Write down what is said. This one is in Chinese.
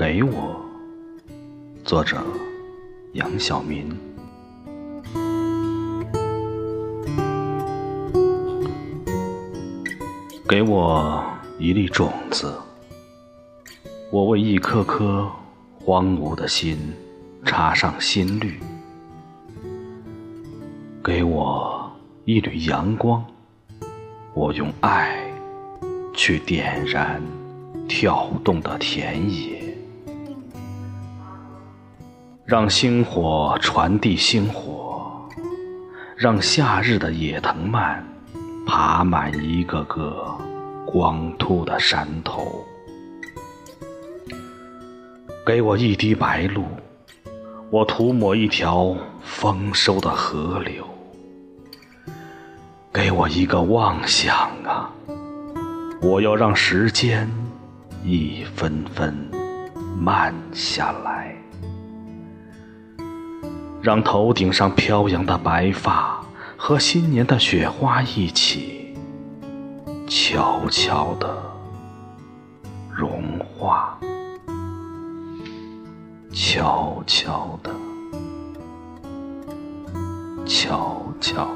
给我作者：杨晓民。给我一粒种子，我为一颗颗荒芜的心插上新绿。给我一缕阳光，我用爱去点燃跳动的田野。让星火传递星火，让夏日的野藤蔓爬满一个个光秃的山头。给我一滴白露，我涂抹一条丰收的河流。给我一个妄想啊，我要让时间一分分慢下来。让头顶上飘扬的白发和新年的雪花一起，悄悄地融化，悄悄地，悄悄。